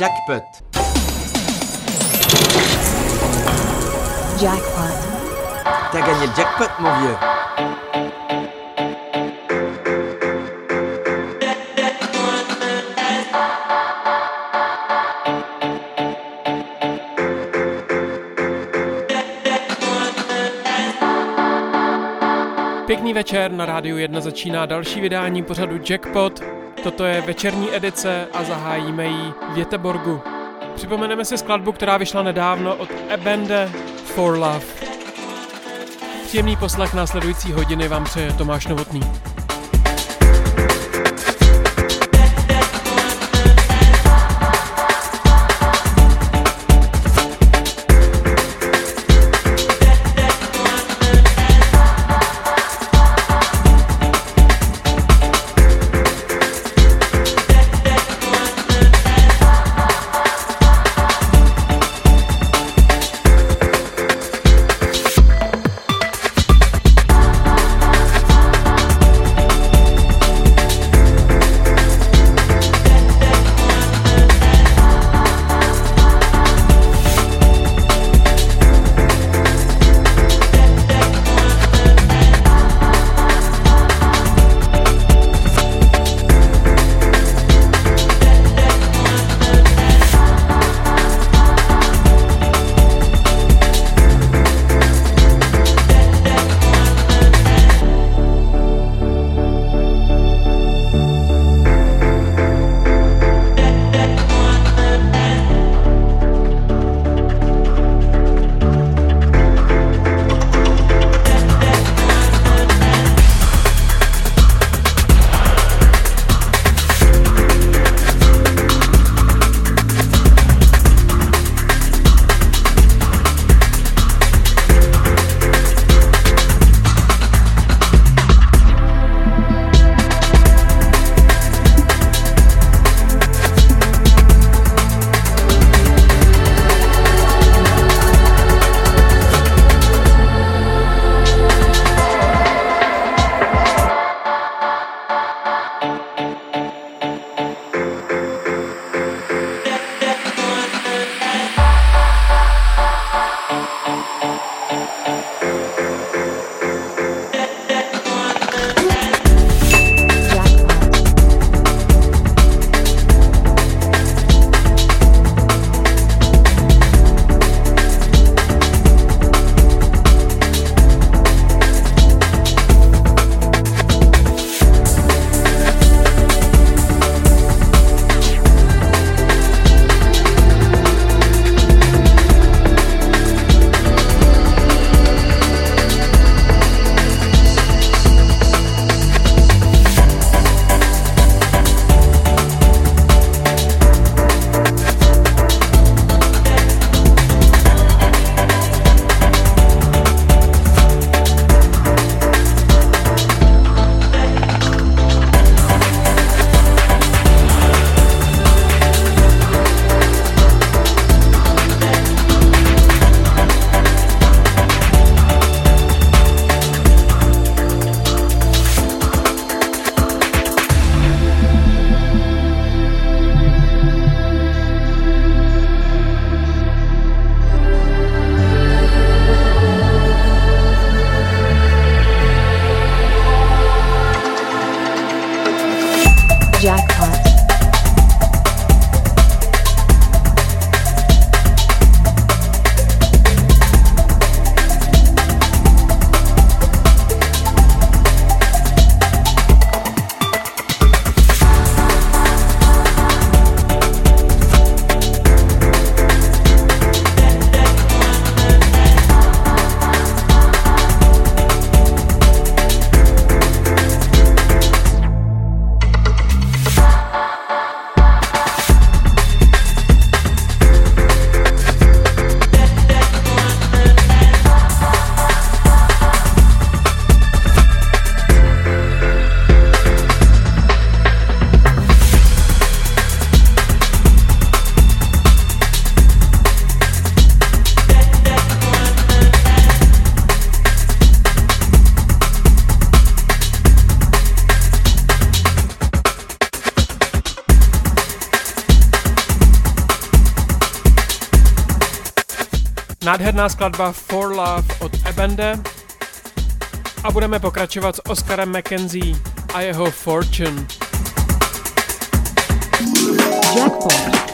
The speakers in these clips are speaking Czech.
Jackpot. Jackpot. T'as gagné le jackpot, mon vieux. Pěkný večer, na rádiu 1 začíná další vydání pořadu Jackpot. Toto je večerní edice a zahájíme ji v Jeteborgu. Připomeneme si skladbu, která vyšla nedávno od Ebende For Love. Příjemný poslech následující hodiny vám přeje Tomáš Novotný. Nádherná skladba For Love od Ebende. A budeme pokračovat s Oscarem McKenzie a jeho Fortune. Jackpot.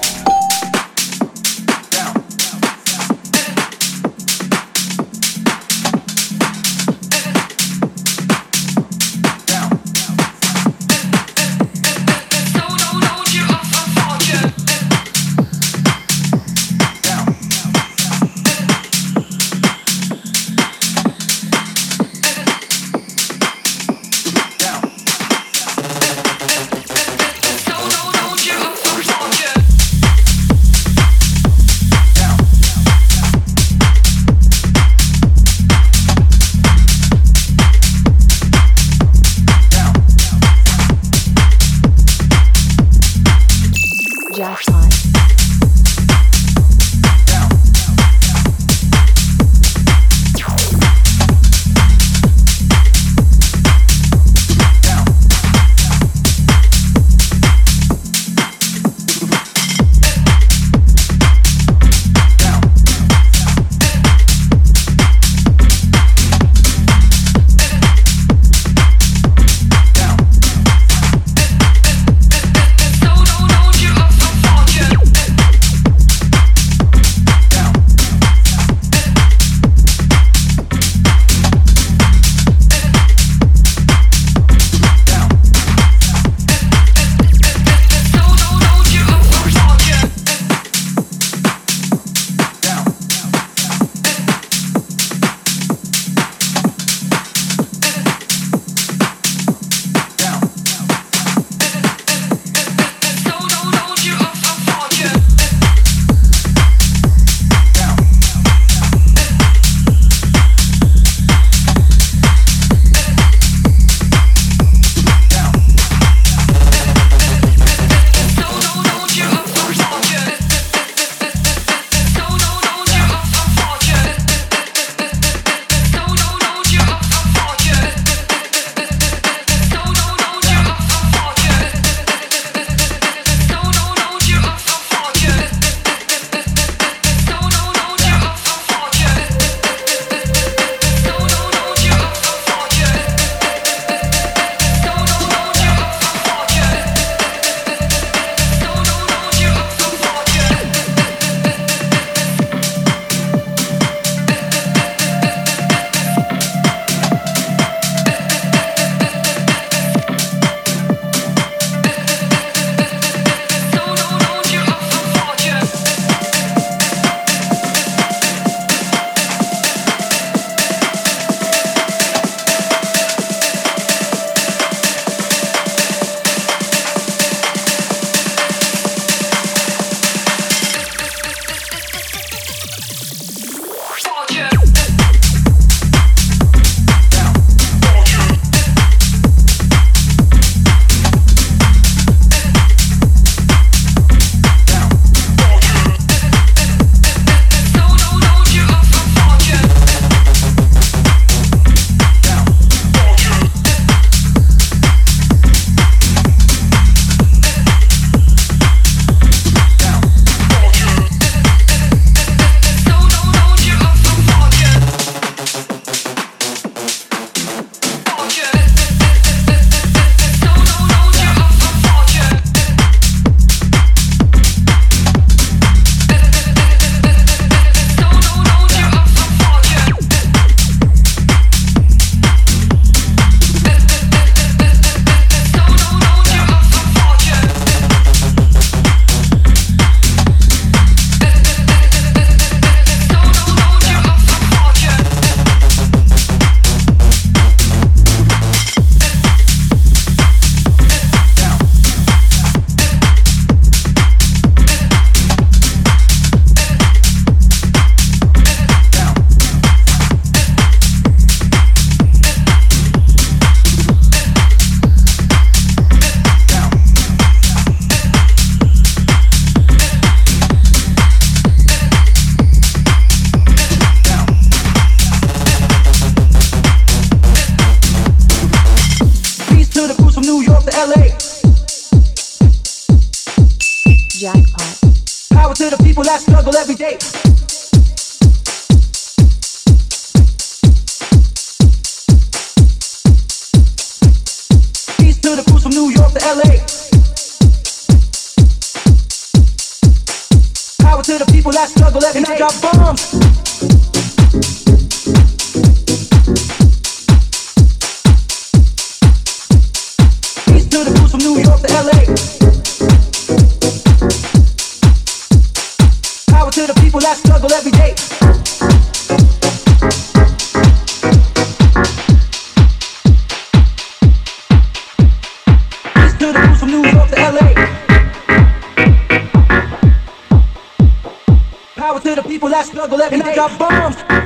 struggle every day. I got bombs.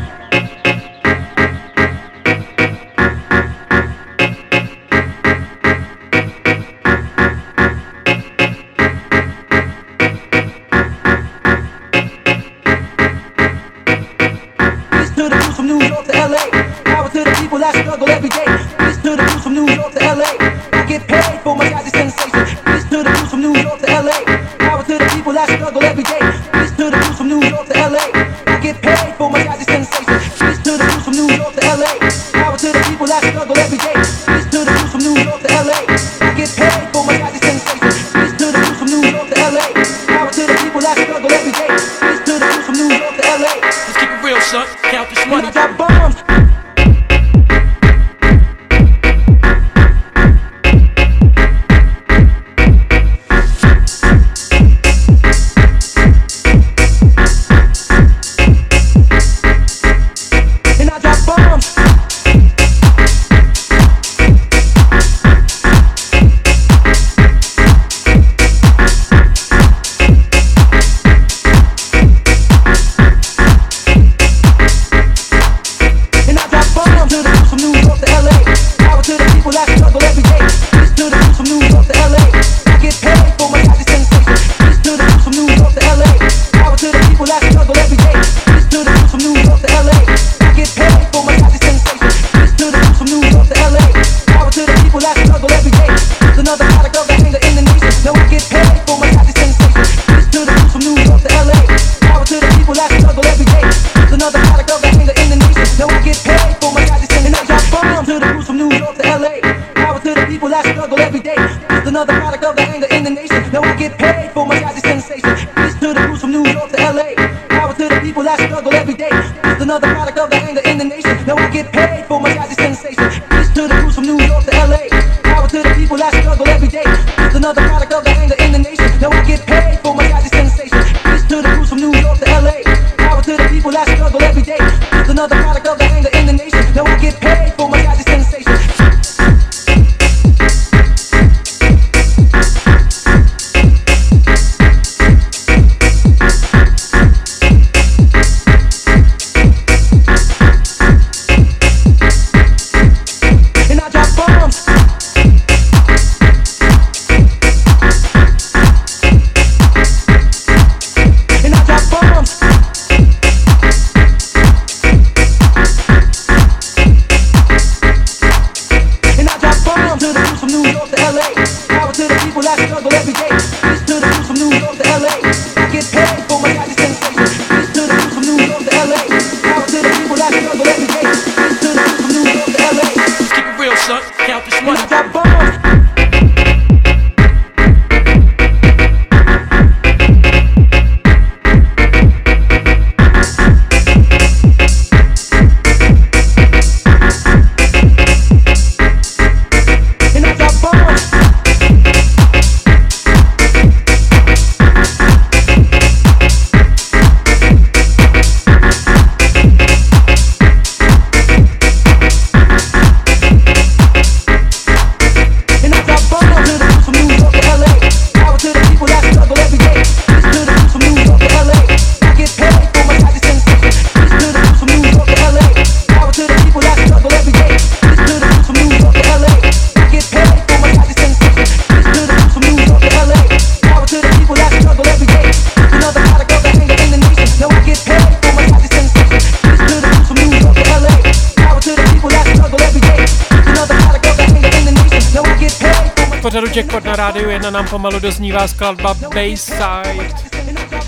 pomalu doznívá skladba Bayside,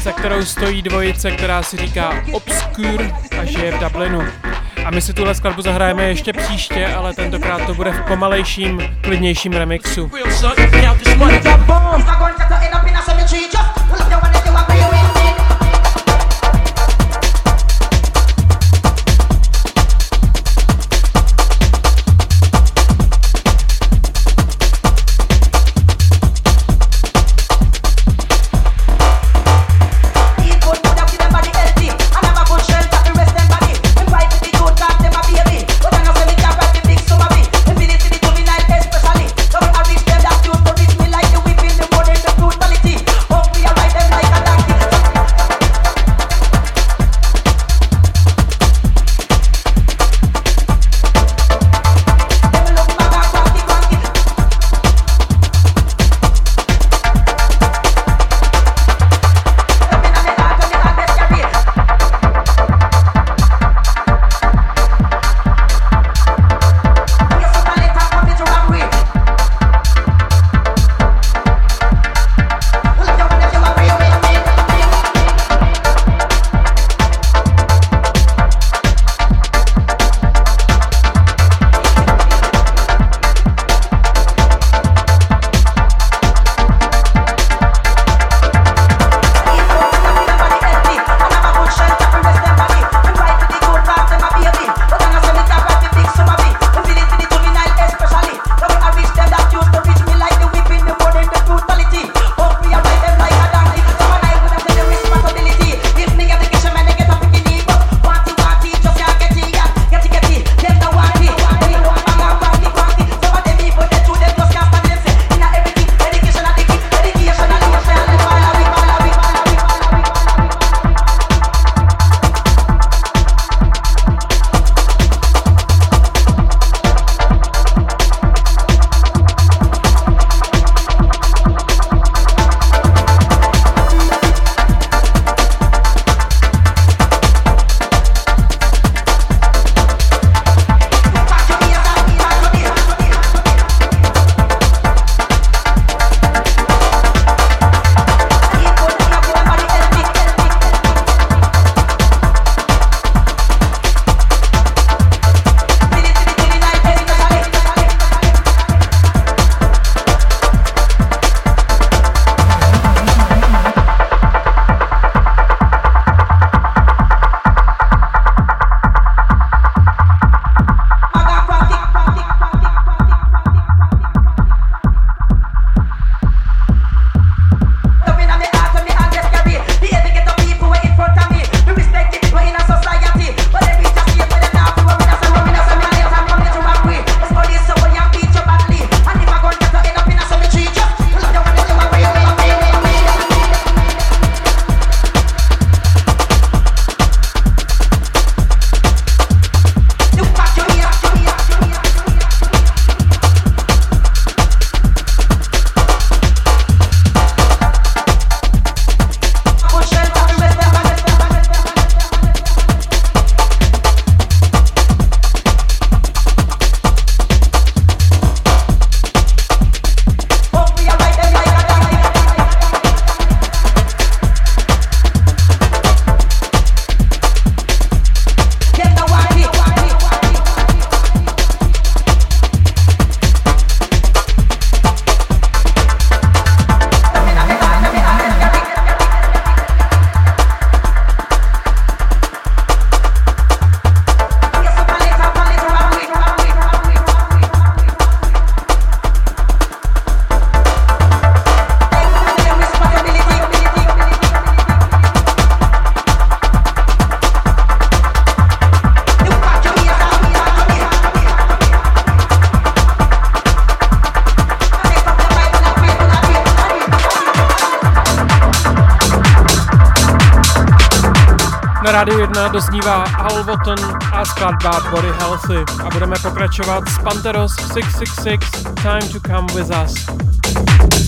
za kterou stojí dvojice, která si říká Obscure a žije v Dublinu. A my si tuhle skladbu zahrajeme ještě příště, ale tentokrát to bude v pomalejším, klidnějším remixu. Rádiu 1 doznívá Al Wotton a skladba Body Healthy a budeme pokračovat s Panteros 666 Time to Come With Us.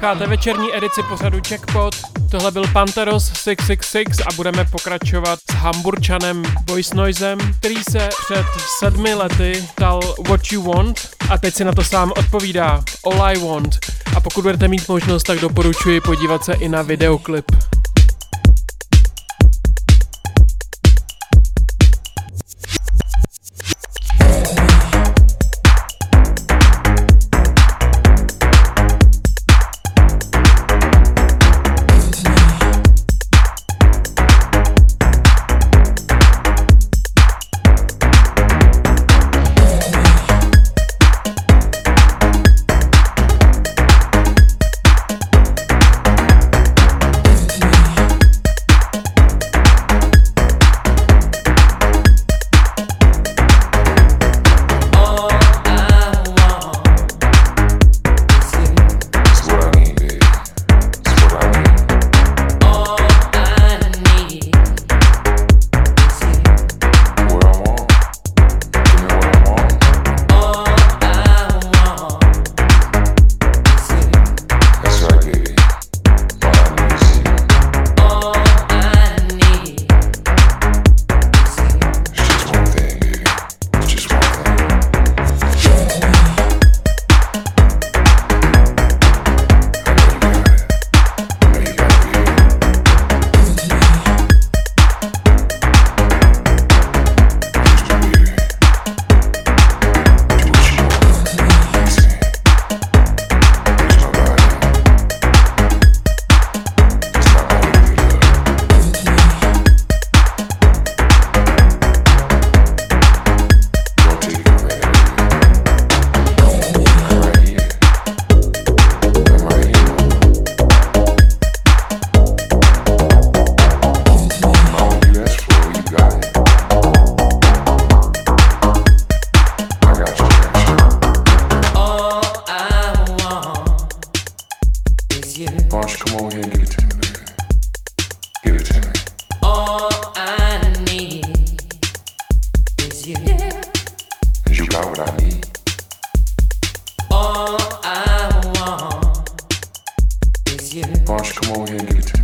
Posloucháte večerní edici pořadu Jackpot. Tohle byl Panteros 666 a budeme pokračovat s Hamburčanem Voice Noisem, který se před sedmi lety dal What You Want a teď si na to sám odpovídá All I Want. A pokud budete mít možnost, tak doporučuji podívat se i na videoklip. Come over here and it to me.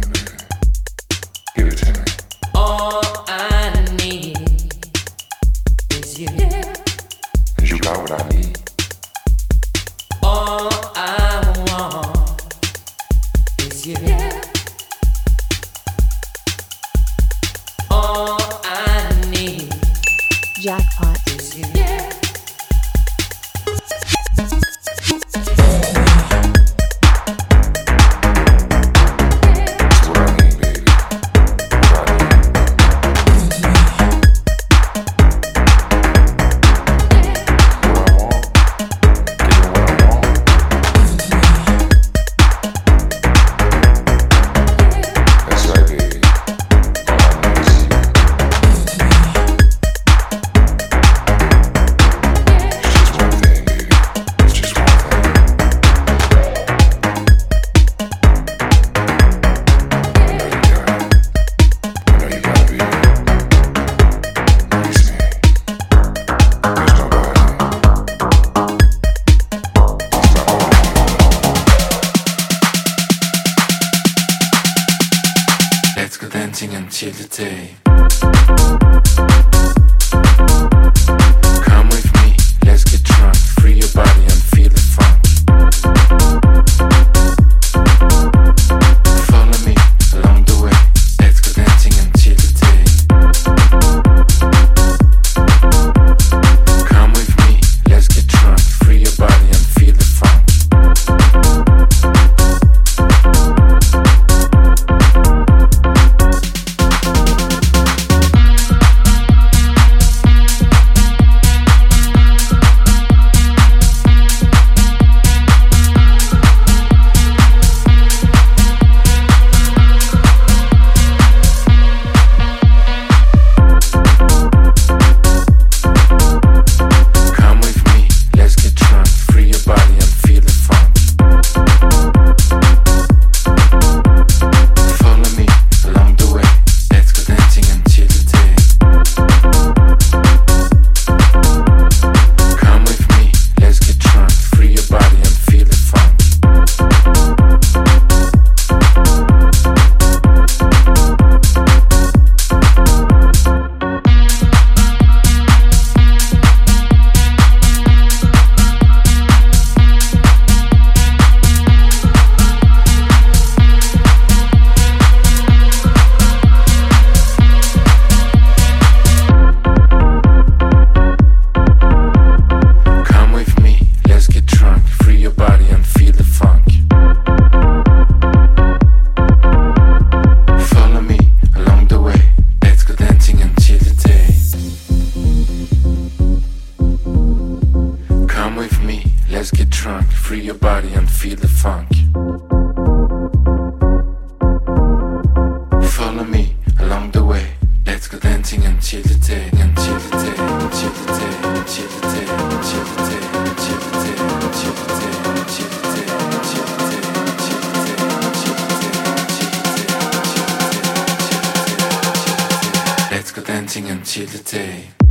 waiting until the day.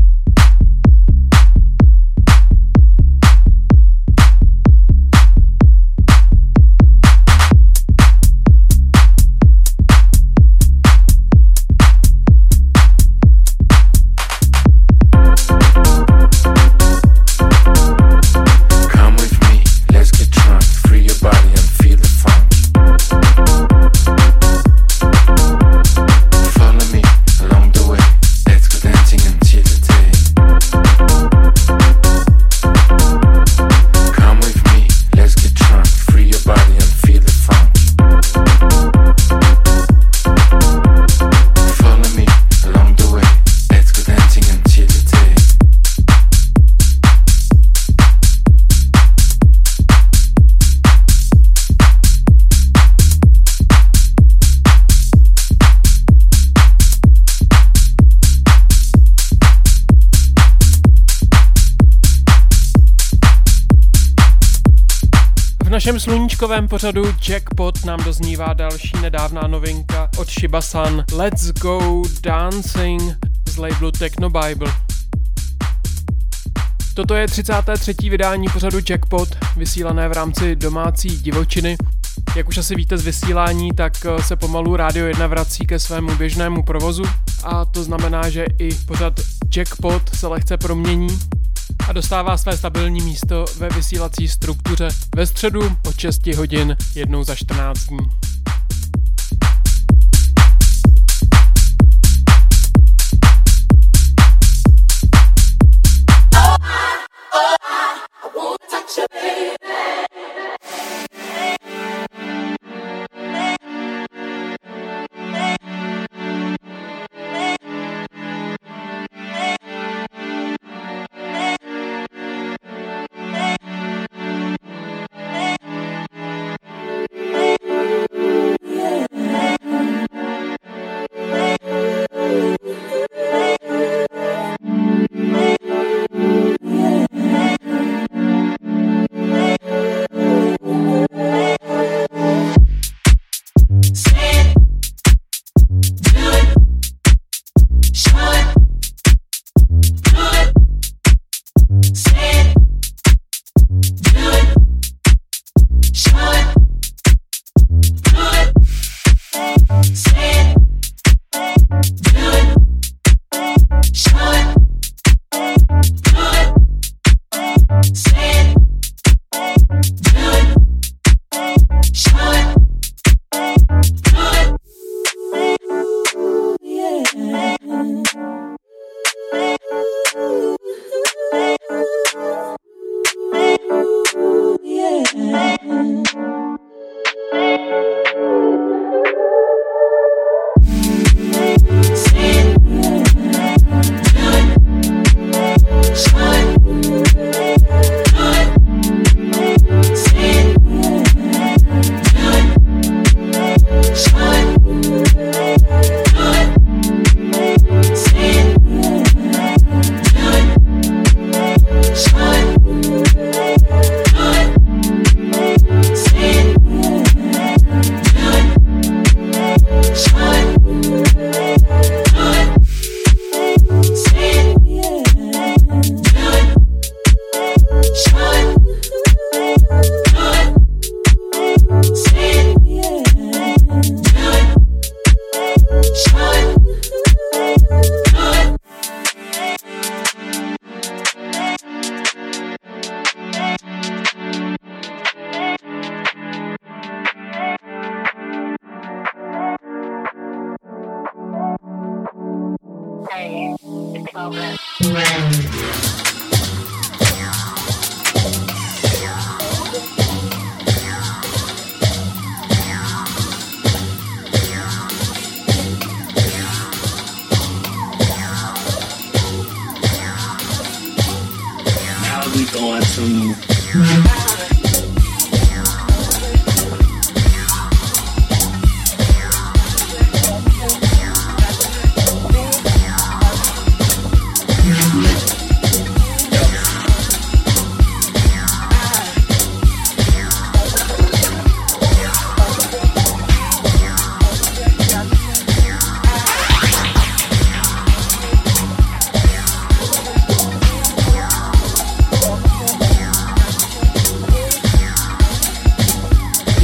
špičkovém pořadu Jackpot nám doznívá další nedávná novinka od Shibasan Let's Go Dancing z labelu Techno Bible. Toto je 33. vydání pořadu Jackpot, vysílané v rámci domácí divočiny. Jak už asi víte z vysílání, tak eh, se pomalu Rádio 1 vrací ke svému běžnému provozu a to znamená, že i pořad Jackpot se lehce promění a dostává své stabilní místo ve vysílací struktuře ve středu od 6 hodin jednou za 14 dní.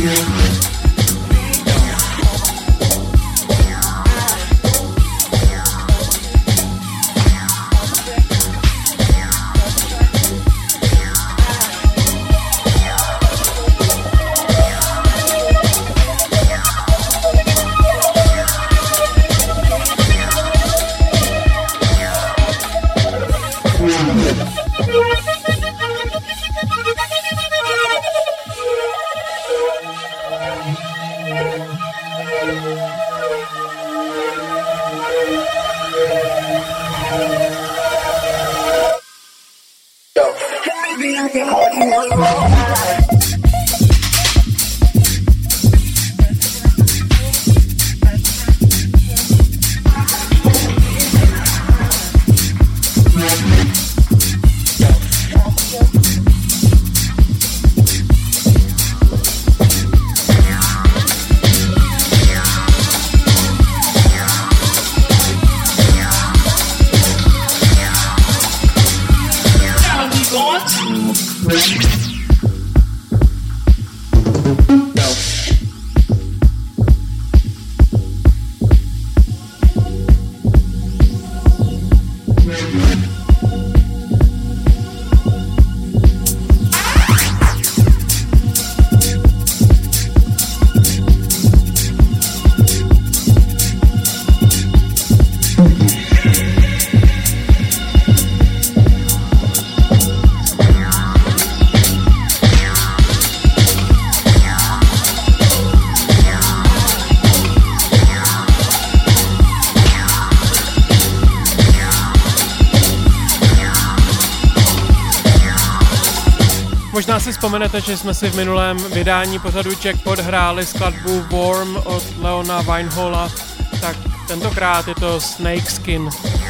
Yeah. Možná si vzpomenete, že jsme si v minulém vydání pořadu Jackpot hráli skladbu Warm od Leona Winehola, tak tentokrát je to Snakeskin. Jackpot.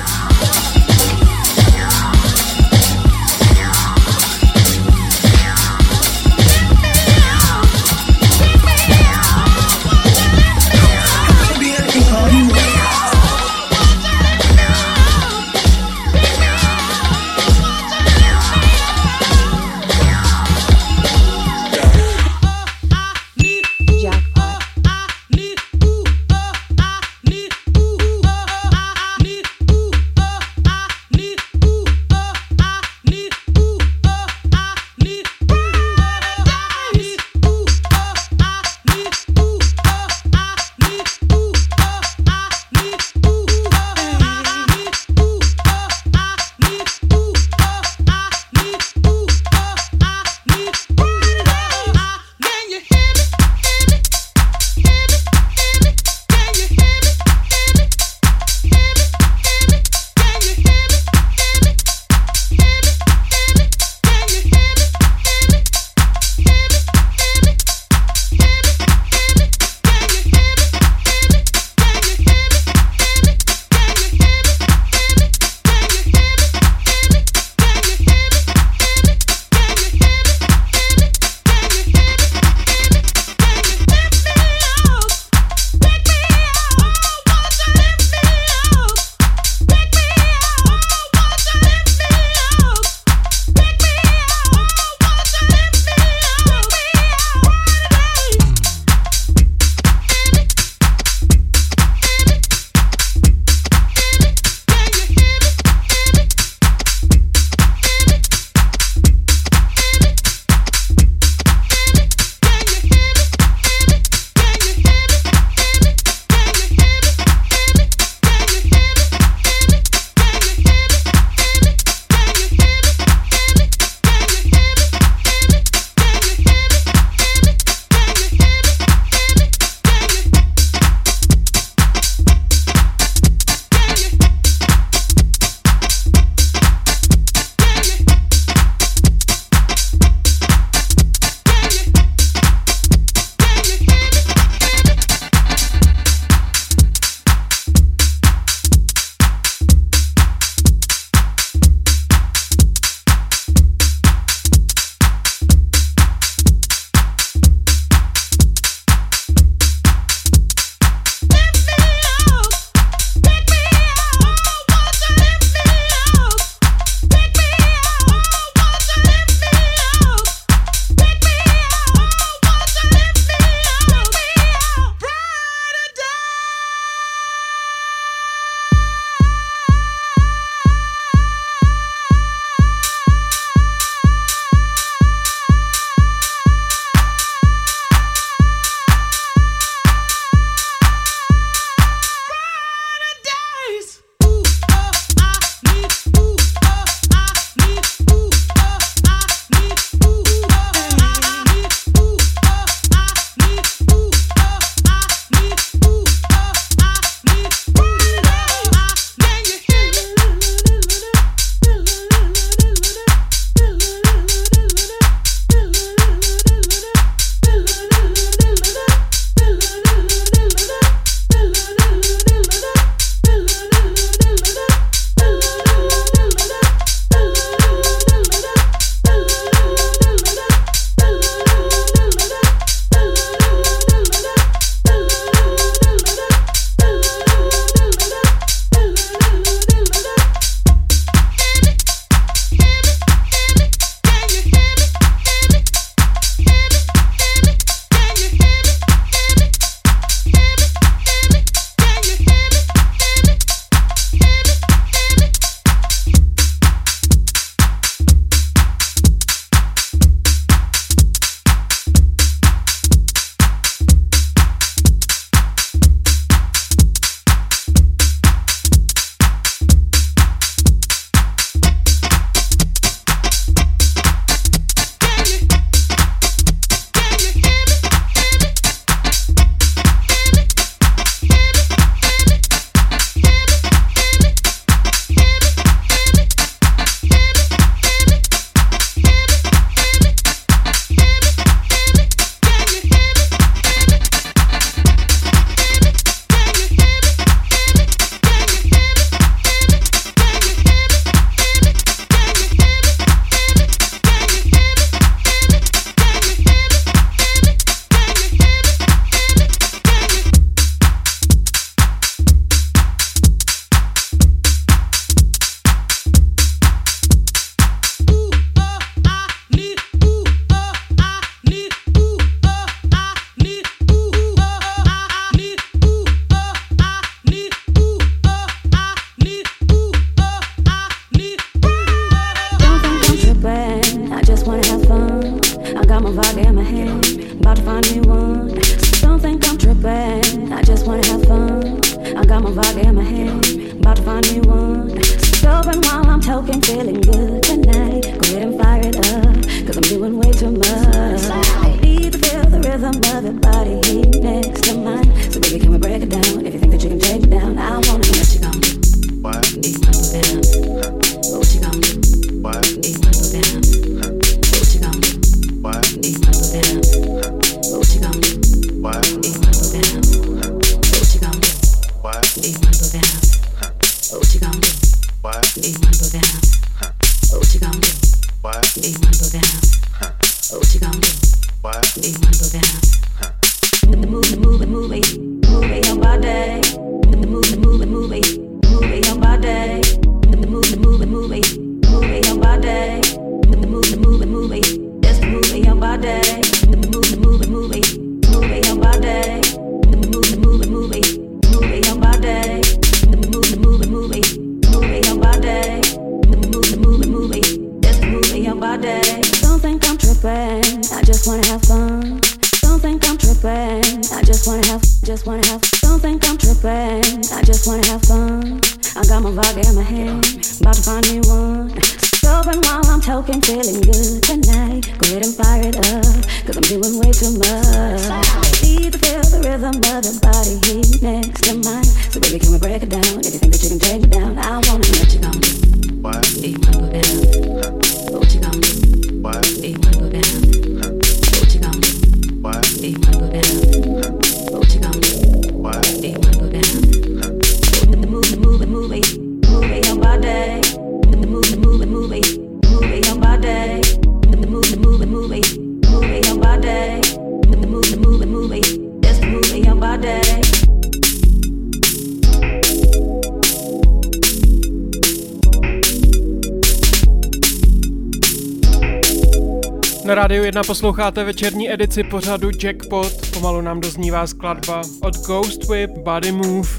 zrovna posloucháte večerní edici pořadu Jackpot. Pomalu nám doznívá skladba od Ghost Whip Body Move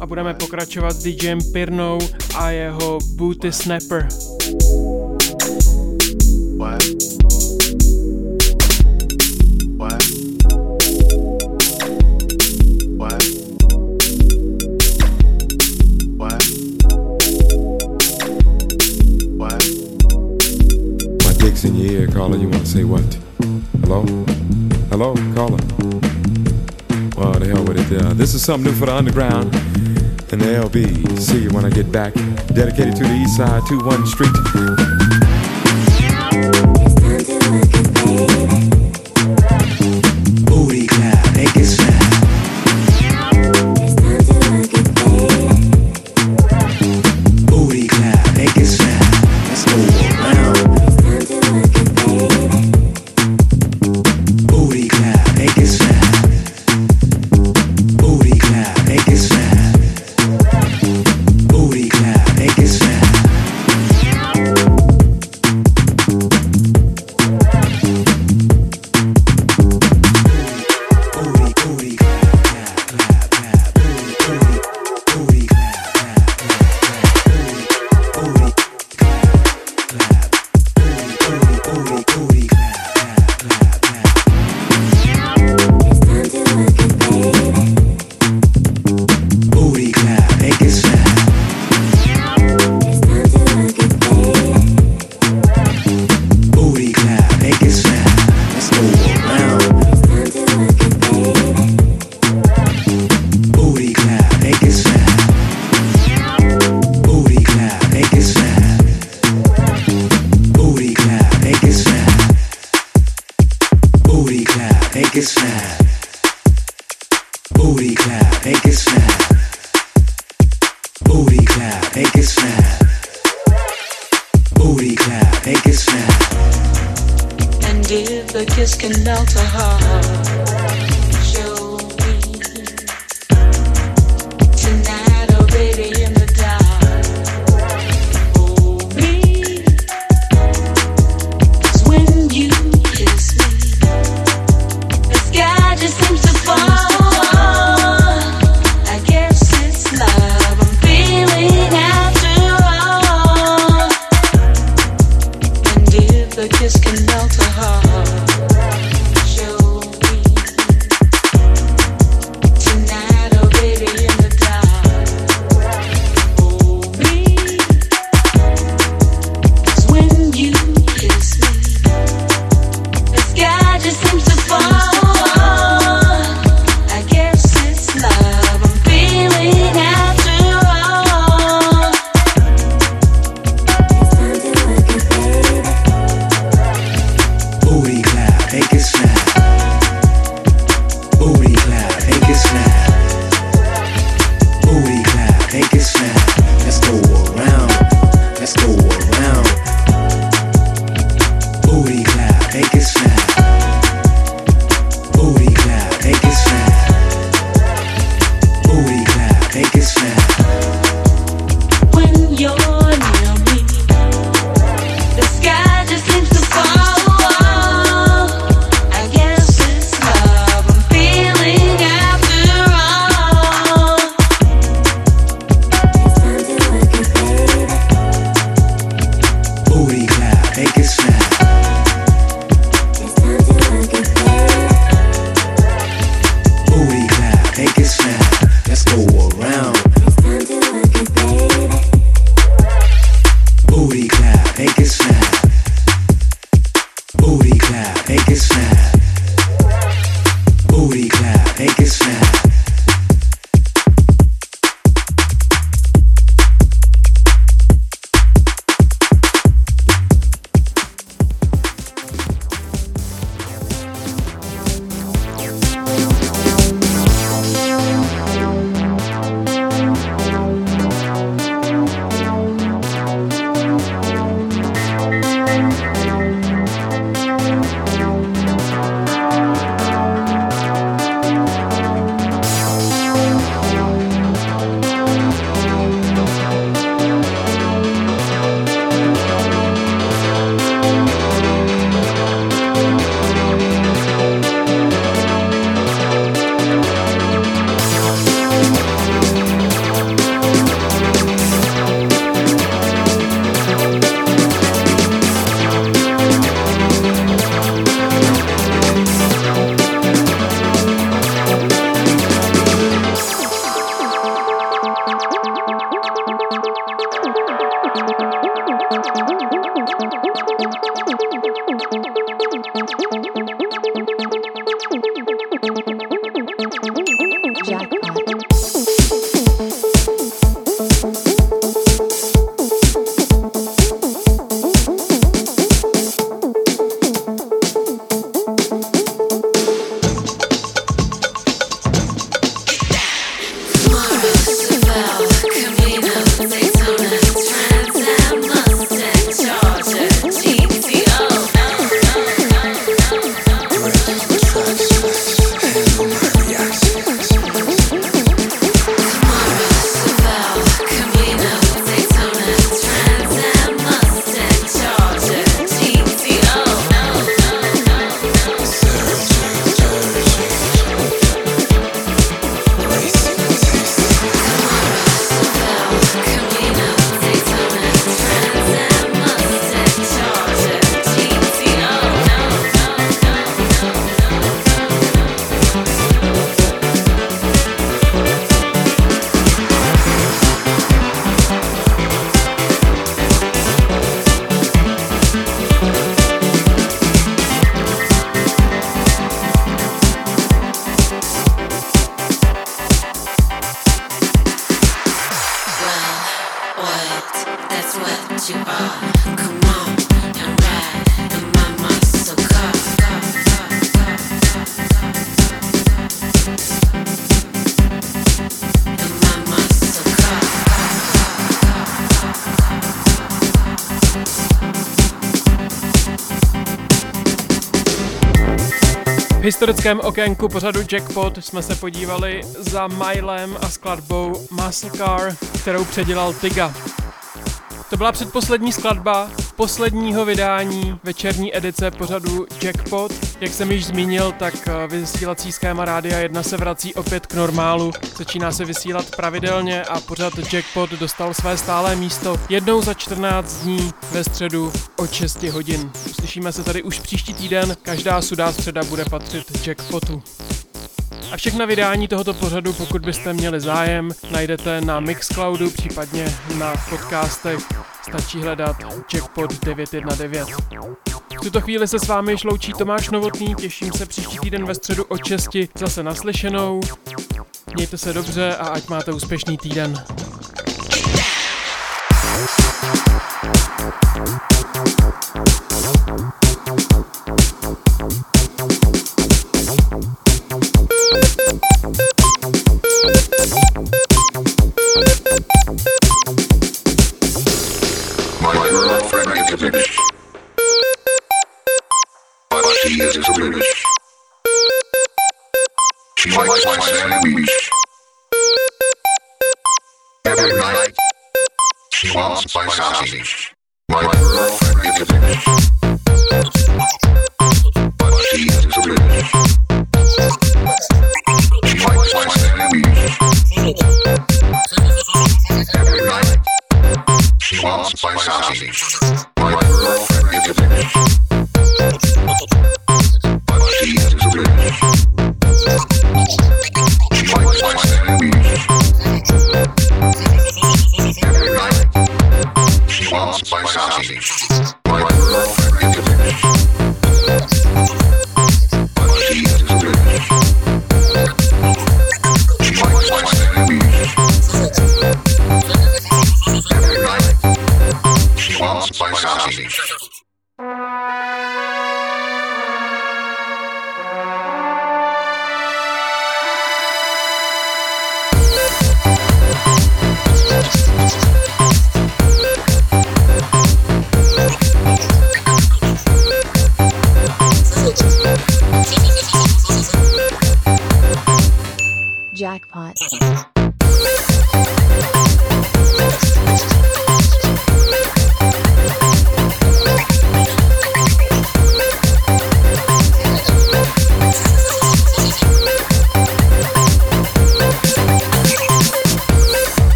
a budeme pokračovat s DJem Pirnou a jeho Booty Snapper. Well, the hell with it. Uh, this is something new for the underground and the LB. See you when I get back. Dedicated to the east side, 2 1 Street. Historickém okénku pořadu Jackpot jsme se podívali za Milem a skladbou Car, kterou předělal Tiga. To byla předposlední skladba posledního vydání večerní edice pořadu Jackpot. Jak jsem již zmínil, tak eh, vysílací schéma Rádia 1 se vrací opět k normálu. Začíná se vysílat pravidelně a pořad Jackpot dostal své stálé místo jednou za 14 dní ve středu od 6 hodin. Uslyšíme se tady už příští týden, každá sudá středa bude patřit Jackpotu. A všechna vydání tohoto pořadu, pokud byste měli zájem, najdete na Mixcloudu, případně na podcastech. Stačí hledat Jackpot 919. V tuto chvíli se s vámi již loučí Tomáš Novotný, těším se příští týden ve středu od 6 zase naslyšenou. Mějte se dobře a ať máte úspěšný týden.